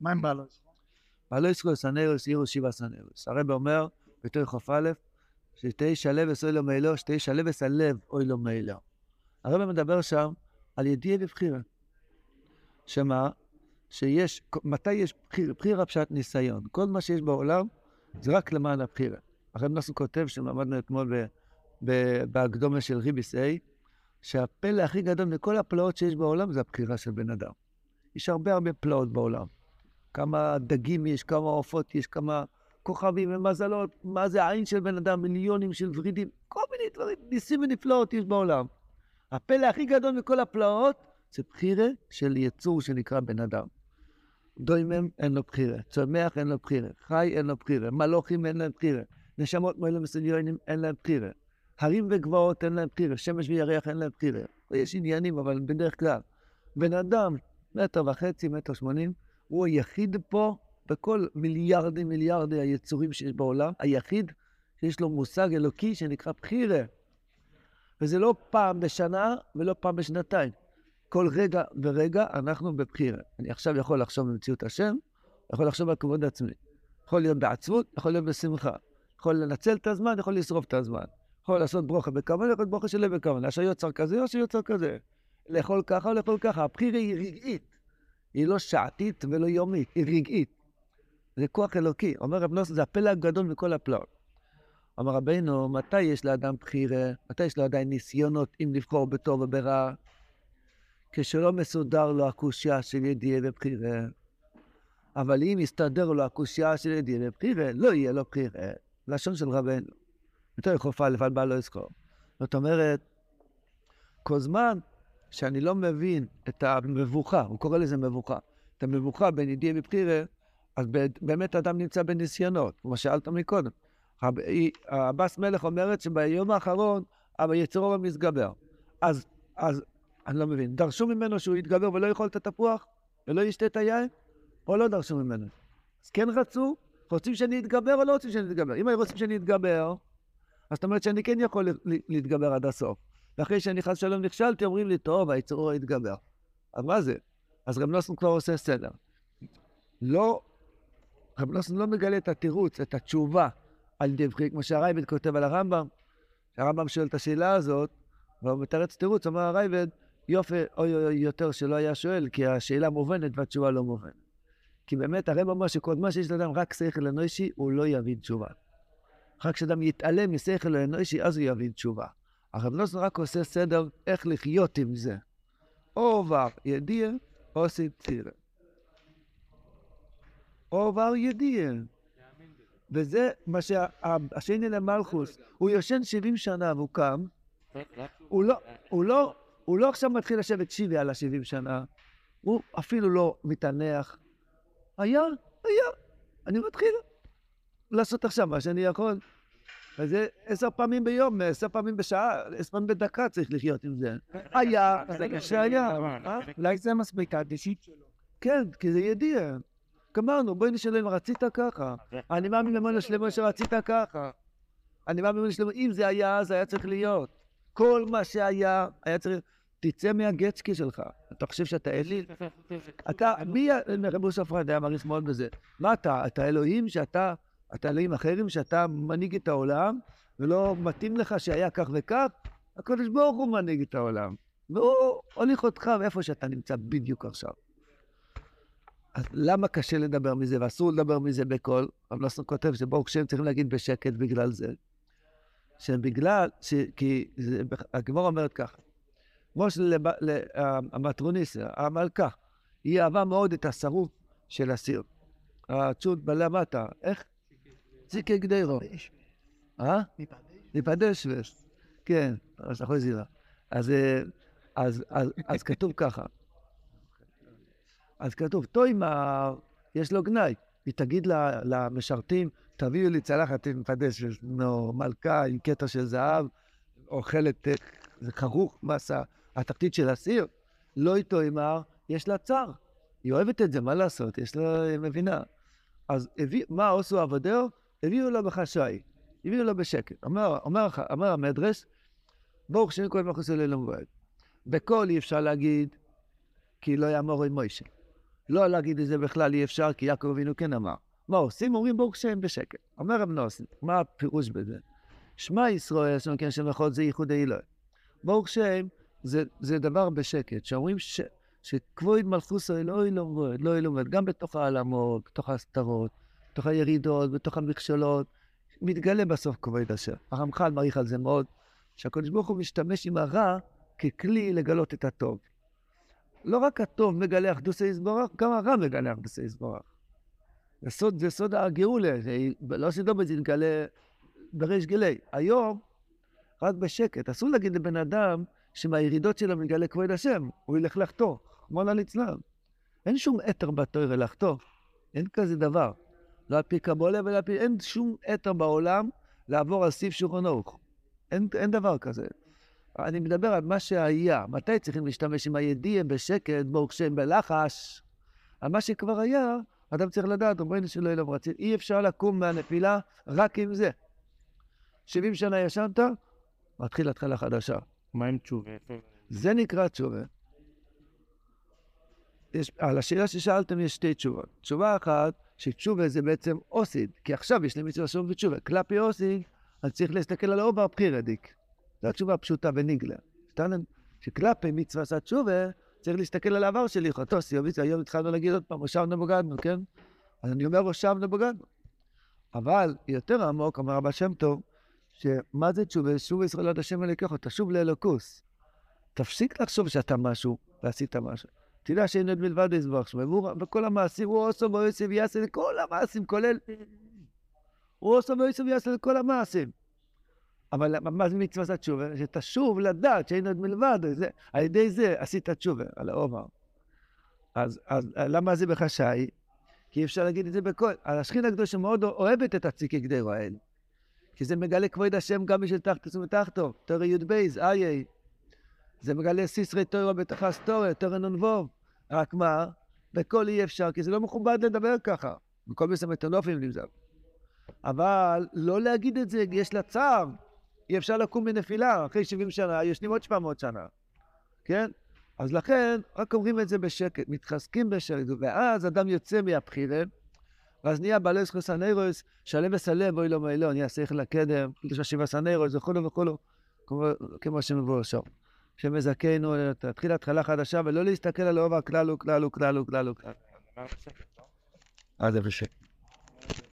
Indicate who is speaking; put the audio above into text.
Speaker 1: מה עם בעלו?
Speaker 2: בעלו ישראל סנרוס עירו שבעה סנרוס. הרב אומר, בתור חוף א', שתהי שלבס אוי לו מאלו, שתהי שלבס הלב אוי לו מאלו. הרב מדבר שם על ידיעה ובחירה. שמה? שיש, מתי יש בחירה? בחירה פשט ניסיון. כל מה שיש בעולם זה רק למען הבחירה. הרב נוסו כותב, שלמדנו אתמול בהקדומה של ריביס A, שהפלא הכי גדול מכל הפלאות שיש בעולם זה הבחירה של בן אדם. יש הרבה הרבה פלאות בעולם. כמה דגים יש, כמה עופות יש, כמה כוכבים ומזלות, מה זה העין של בן אדם, מיליונים של ורידים, כל מיני דברים, ניסים ונפלאות יש בעולם. הפלא הכי גדול מכל הפלאות זה בחירה של יצור שנקרא בן אדם. דוימם אין לו בחירה, צומח אין לו בחירה, חי אין לו בחירה, מלוכים אין להם בחירה, נשמות מועילים וסניונים אין להם בחירה, הרים וגבעות אין להם בחירה, שמש וירח אין להם בחירה. יש עניינים, אבל בדרך כלל. בן אדם, מטר וחצי, מטר שמונים, הוא היחיד פה, בכל מיליארדי מיליארדי היצורים שיש בעולם, היחיד שיש לו מושג אלוקי שנקרא בחירה. וזה לא פעם בשנה ולא פעם בשנתיים. כל רגע ורגע אנחנו בבחירה. אני עכשיו יכול לחשוב במציאות השם, יכול לחשוב על כבוד עצמי. יכול להיות בעצמות, יכול להיות בשמחה. יכול לנצל את הזמן, יכול לשרוף את הזמן. יכול לעשות ברוכה בכוונה, יכול ברוכה שלא בכוונה. שיוצר כזה או שיוצר כזה. לאכול ככה או לאכול ככה. הבחירה היא רגעית. היא לא שעתית ולא יומית, היא רגעית. זה כוח אלוקי. אומר רב נוסף, זה הפלא הגדול מכל הפלאות. אמר רבינו, מתי יש לאדם בחירה? מתי יש לו עדיין ניסיונות אם לבחור בטוב או ברע? כשלא מסודר לו הקושייה של ידיעה ובחירה. אבל אם יסתדר לו הקושייה של ידיעה ובחירה, לא יהיה לו בחירה. לשון של רבנו. יותר חופה לבד בעל לא יזכור. זאת אומרת, כל זמן שאני לא מבין את המבוכה, הוא קורא לזה מבוכה, את המבוכה בין ידיעה ובחירה, אז באמת אדם נמצא בניסיונות, כמו שאלת מקודם. הבס מלך אומרת שביום האחרון היצרו מתגבר. אז, אז אני לא מבין, דרשו ממנו שהוא יתגבר ולא יאכול את התפוח ולא ישתה את היין, או לא דרשו ממנו? אז כן רצו, רוצים שאני אתגבר או לא רוצים שאני אתגבר? אם היו רוצים שאני אתגבר, אז זאת אומרת שאני כן יכול להתגבר עד הסוף. ואחרי שאני חס שלום נכשלתי, אומרים לי, טוב, היצרו יתגבר. אז מה זה? אז רב נוסון כבר עושה סדר. לא, רב נוסון לא מגלה את התירוץ, את התשובה על דברי, כמו שהרייבד כותב על הרמב"ם. הרמב"ם שואל את השאלה הזאת, והוא מתרץ תירוץ, אומר הרייבד, יופי, אוי אוי יותר שלא היה שואל, כי השאלה מובנת והתשובה לא מובנת. כי באמת הרב אומר שכל מה שיש לאדם רק שכל אנושי, הוא לא יבין תשובה. רק כשאדם יתעלם משכל האנושי, אז הוא יבין תשובה. הרב נוסן רק עושה סדר איך לחיות עם זה. ידיע, או סיצירה. או עבר ידיע. וזה מה שהשני למלכוס, הוא יושן 70 שנה והוא קם, לא, הוא לא, הוא לא עכשיו מתחיל לשבת שיבי על ה-70 שנה, הוא אפילו לא מתענח. היה, היה, אני מתחיל לעשות עכשיו מה שאני יכול. וזה עשר פעמים ביום, עשר פעמים בשעה, עשר פעמים בדקה צריך לחיות עם זה. היה, שהיה.
Speaker 1: אולי זה מספיק האדישות שלו.
Speaker 2: כן, כי זה ידיע. גמרנו, בואי נשלם, רצית ככה. אני מאמין למעלה שלמה שרצית ככה. אני מאמין למעלה שלמה, אם זה היה, זה היה צריך להיות. כל מה שהיה, היה צריך... תצא מהגצקי שלך. אתה חושב שאתה אליל? אתה, מי, רב יוסף היה מעריך מאוד בזה. מה אתה? אתה אלוהים שאתה, אלוהים אחרים שאתה מנהיג את העולם, ולא מתאים לך שהיה כך וכך? הקדוש ברוך הוא מנהיג את העולם. והוא הוליך אותך מאיפה שאתה נמצא בדיוק עכשיו. אז למה קשה לדבר מזה ואסור לדבר מזה בקול? רב נוסון כותב שברוך שם צריכים להגיד בשקט בגלל זה. שבגלל, ש... כי הגמור אומרת ככה, כמו שהמטרוניס, המלכה, היא אהבה מאוד את השרוף של הסיר. הצ'וד בלמטה, איך? ציקי גדרו. אה? ניפדש ושט. כן, אז אחרי זירה. אז, אז כתוב ככה. אז כתוב, תוימר, יש לו גנאי. היא תגיד למשרתים, תביאו לי צלחת עם פדש, נו, מלכה עם קטע של זהב, אוכלת, זה חרוך, מסה, התחתית של הסיר. לא איתו אמר, יש לה צר. היא אוהבת את זה, מה לעשות? יש לה, היא מבינה. אז הביא, מה עשו עבודהו? הביאו לו בחשאי, הביאו לו בשקט. אומר, אומר, אומר המדרס, ברוך שם כל מחוץ אלינו מועד. בקול אי אפשר להגיד, כי לא יאמור עם מוישה. לא להגיד את זה בכלל אי אפשר, כי יעקב אבינו כן אמר. מה עושים? אומרים ברוך שם בשקט. אומר רב נוסן, מה הפירוש בזה? שמע ישראל, שם כן שם אחד זה ייחוד אלוהי. ברוך שם זה, זה דבר בשקט, שאומרים ש, שכבוד מלכוסו אלוהי לא מועד, לא אלוהי גם בתוך העלמות, בתוך ההסתרות, בתוך הירידות, בתוך המכשולות, מתגלה בסוף כבוד השם. הרמח"ל מעריך על זה מאוד, שהקדוש ברוך הוא משתמש עם הרע ככלי לגלות את הטוב. לא רק הטוב מגלה אחדוסי יסבורך, גם הרע מגלה אחדוסי יסבורך. זה סוד, זה סוד הגאולה, זה לא סדום, זה יתגלה בריש גלי. היום, רק בשקט, אסור להגיד לבן אדם שמהירידות שלו מגלה כבוד השם, הוא ילך לחתוך, כמו לנצלן. אין שום אתר בתואר לחתוך, אין כזה דבר. לא על פי קבולה ולא על פי... אין שום אתר בעולם לעבור על סיף שולחן ערוך. אין, אין דבר כזה. אני מדבר על מה שהיה. מתי צריכים להשתמש עם הידיעה בשקט, ברוך שם בלחש? על מה שכבר היה, אדם צריך לדעת, אומרים שלא יהיה לו רצית. אי אפשר לקום מהנפילה רק עם זה. 70 שנה ישנת, מתחיל התחלה חדשה.
Speaker 3: מה עם תשובה?
Speaker 2: זה נקרא תשובה. יש, על השאלה ששאלתם יש שתי תשובות. תשובה אחת, שתשובה זה בעצם אוסיד, כי עכשיו יש לי מצווה שוב ותשובה. כלפי אוסיד, אז צריך להסתכל על האובר בחירדיק. זו התשובה הפשוטה בניגלה. שכלפי מצווה עשה תשובה, צריך להסתכל על העבר שלי, חטוסי, היום התחלנו להגיד עוד פעם, הושבנו בגדנו, כן? אז אני אומר הושבנו בגדנו. אבל יותר עמוק, אמר רבא שם טוב, שמה זה תשובה? שוב ישראל עד השם אלוקיך, תשוב לאלוקוס. תפסיק לחשוב שאתה משהו ועשית משהו. תדע שאין עוד מלבד יזבח שמו, וכל המעשים, הוא עושה ויוסף ויעשה לכל המעשים, כולל... הוא עושה ויוסף ויעשה לכל המעשים. אבל מה זה מצוות התשובה? שתשוב לדעת שאין עוד מלבד, זה, על ידי זה עשית תשובה, על העומר. אז, אז למה זה בחשאי? כי אפשר להגיד את זה בכל... השכינה הקדושה מאוד אוהבת את הציקי גדרו האלה. כי זה מגלה כבוד השם גם בשביל תחתו ותחתו, תורי י"ב, איי. זה מגלה סיסרי תורו בתחס תורי, תורי נ"ו. רק מה? בכל אי אפשר, כי זה לא מכובד לדבר ככה. בכל מיני סמטונופים נמזל. אבל לא להגיד את זה, יש לה צער. אי אפשר לקום מנפילה, אחרי 70 שנה, ישנים עוד 700 שנה. כן? אז לכן, רק אומרים את זה בשקט, מתחזקים בשקט, ואז אדם יוצא מהבחירה, ואז נהיה בעלי זכוס הנרוס, שלם וסלם, בואי לא מאלו, נהיה שכל הקדם, קידוש השבע סנרוס, וכולו וכולו, כמו שמבוא שם. שמזכנו, תתחיל התחלה חדשה, ולא להסתכל על העובר כלל וכלל וכלל וכלל וכלל.
Speaker 3: אמר בשקט, לא?
Speaker 2: אה, זה בשקט.